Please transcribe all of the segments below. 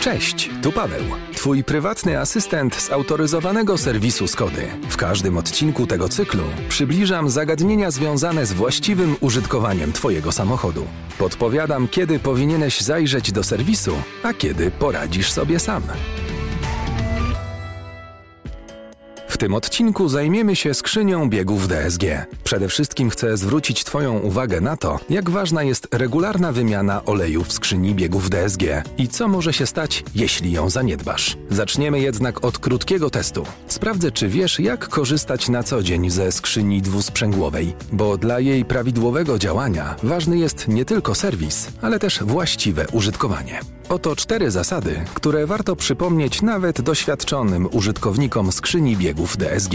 Cześć, tu Paweł, Twój prywatny asystent z autoryzowanego serwisu Skody. W każdym odcinku tego cyklu przybliżam zagadnienia związane z właściwym użytkowaniem Twojego samochodu. Podpowiadam, kiedy powinieneś zajrzeć do serwisu, a kiedy poradzisz sobie sam. Tym odcinku zajmiemy się skrzynią biegów DSG. Przede wszystkim chcę zwrócić Twoją uwagę na to, jak ważna jest regularna wymiana oleju w skrzyni biegów DSG i co może się stać, jeśli ją zaniedbasz. Zaczniemy jednak od krótkiego testu. Sprawdzę, czy wiesz, jak korzystać na co dzień ze skrzyni dwusprzęgłowej, bo dla jej prawidłowego działania ważny jest nie tylko serwis, ale też właściwe użytkowanie. Oto cztery zasady, które warto przypomnieć nawet doświadczonym użytkownikom skrzyni biegów DSG.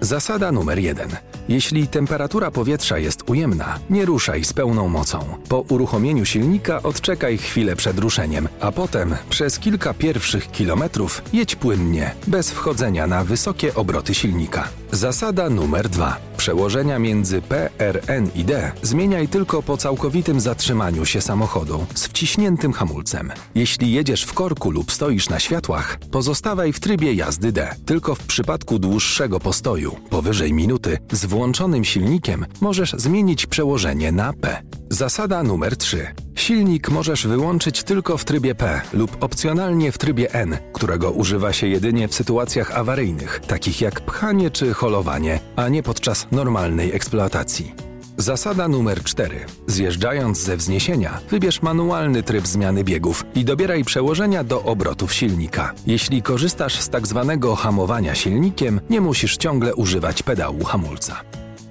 Zasada numer jeden. Jeśli temperatura powietrza jest ujemna, nie ruszaj z pełną mocą. Po uruchomieniu silnika odczekaj chwilę przed ruszeniem, a potem przez kilka pierwszych kilometrów jedź płynnie, bez wchodzenia na wysokie obroty silnika. Zasada numer dwa. Przełożenia między P, R, N i D zmieniaj tylko po całkowitym zatrzymaniu się samochodu z wciśniętym hamulcem. Jeśli jedziesz w korku lub stoisz na światłach, pozostawaj w trybie jazdy D. Tylko w przypadku dłuższego postoju, powyżej minuty, z włączonym silnikiem możesz zmienić przełożenie na P. Zasada numer 3. Silnik możesz wyłączyć tylko w trybie P lub opcjonalnie w trybie N, którego używa się jedynie w sytuacjach awaryjnych, takich jak pchanie czy holowanie, a nie podczas normalnej eksploatacji. Zasada numer 4. Zjeżdżając ze wzniesienia, wybierz manualny tryb zmiany biegów i dobieraj przełożenia do obrotów silnika. Jeśli korzystasz z tak zwanego hamowania silnikiem, nie musisz ciągle używać pedału hamulca.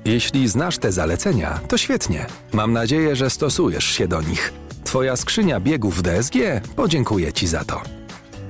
Jeśli znasz te zalecenia, to świetnie. Mam nadzieję, że stosujesz się do nich. Twoja skrzynia biegów DSG podziękuję Ci za to.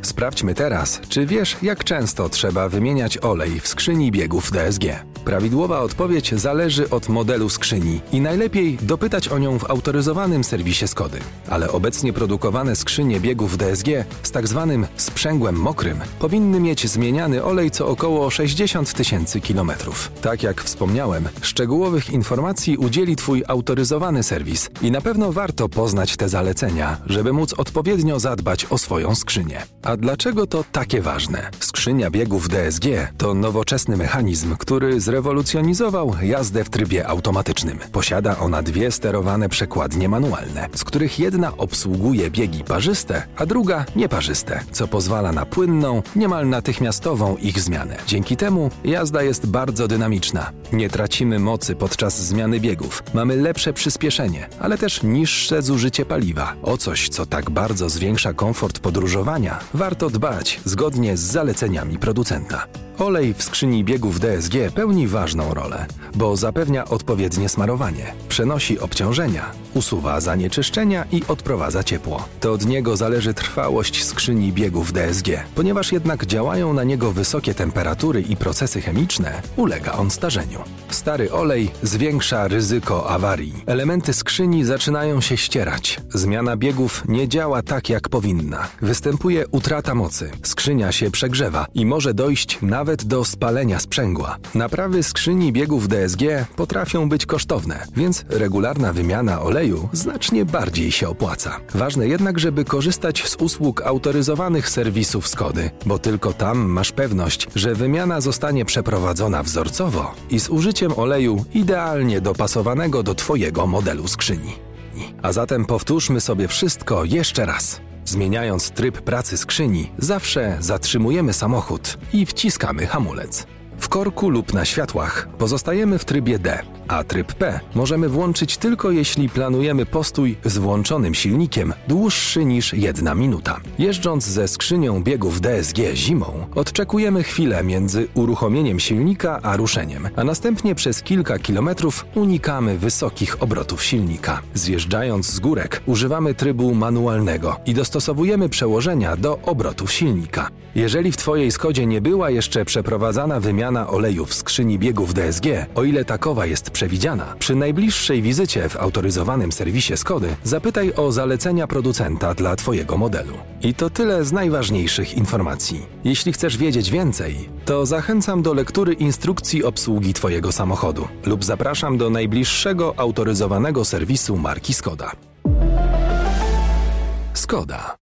Sprawdźmy teraz, czy wiesz, jak często trzeba wymieniać olej w skrzyni biegów DSG. Prawidłowa odpowiedź zależy od modelu skrzyni i najlepiej dopytać o nią w autoryzowanym serwisie Skody. Ale obecnie produkowane skrzynie biegów DSG z tak zwanym sprzęgłem mokrym powinny mieć zmieniany olej co około 60 tysięcy kilometrów. Tak jak wspomniałem, szczegółowych informacji udzieli Twój autoryzowany serwis i na pewno warto poznać te zalecenia, żeby móc odpowiednio zadbać o swoją skrzynię. A dlaczego to takie ważne? Skrzynia biegów DSG to nowoczesny mechanizm, który zrewolucjonizował jazdę w trybie automatycznym. Posiada ona dwie sterowane przekładnie manualne, z których jedna obsługuje biegi parzyste, a druga nieparzyste, co pozwala na płynną, niemal natychmiastową ich zmianę. Dzięki temu jazda jest bardzo dynamiczna. Nie tracimy mocy podczas zmiany biegów. Mamy lepsze przyspieszenie, ale też niższe zużycie paliwa. O coś, co tak bardzo zwiększa komfort podróżowania, warto dbać zgodnie z zaleceniami producenta. Olej w skrzyni biegów DSG pełni ważną rolę, bo zapewnia odpowiednie smarowanie, przenosi obciążenia, usuwa zanieczyszczenia i odprowadza ciepło. To od niego zależy trwałość skrzyni biegów DSG. Ponieważ jednak działają na niego wysokie temperatury i procesy chemiczne, ulega on starzeniu. Stary olej zwiększa ryzyko awarii. Elementy skrzyni zaczynają się ścierać. Zmiana biegów nie działa tak jak powinna. Występuje utrata mocy. Skrzynia się przegrzewa i może dojść nawet do spalenia sprzęgła. Naprawy skrzyni biegów DSG potrafią być kosztowne, więc regularna wymiana oleju znacznie bardziej się opłaca. Ważne jednak, żeby korzystać z usług autoryzowanych serwisów Skody, bo tylko tam masz pewność, że wymiana zostanie przeprowadzona wzorcowo i z użyciem oleju idealnie dopasowanego do Twojego modelu skrzyni. A zatem powtórzmy sobie wszystko jeszcze raz. Zmieniając tryb pracy skrzyni, zawsze zatrzymujemy samochód i wciskamy hamulec. W korku lub na światłach pozostajemy w trybie D, a tryb P możemy włączyć tylko jeśli planujemy postój z włączonym silnikiem dłuższy niż jedna minuta. Jeżdżąc ze skrzynią biegów DSG zimą, odczekujemy chwilę między uruchomieniem silnika a ruszeniem, a następnie przez kilka kilometrów unikamy wysokich obrotów silnika. Zjeżdżając z górek, używamy trybu manualnego i dostosowujemy przełożenia do obrotów silnika. Jeżeli w Twojej Skodzie nie była jeszcze przeprowadzana wymiana oleju w skrzyni biegów DSG, o ile takowa jest przewidziana, przy najbliższej wizycie w autoryzowanym serwisie Skody zapytaj o zalecenia producenta dla Twojego modelu. I to tyle z najważniejszych informacji. Jeśli chcesz wiedzieć więcej, to zachęcam do lektury instrukcji obsługi Twojego samochodu lub zapraszam do najbliższego autoryzowanego serwisu marki Skoda. Skoda.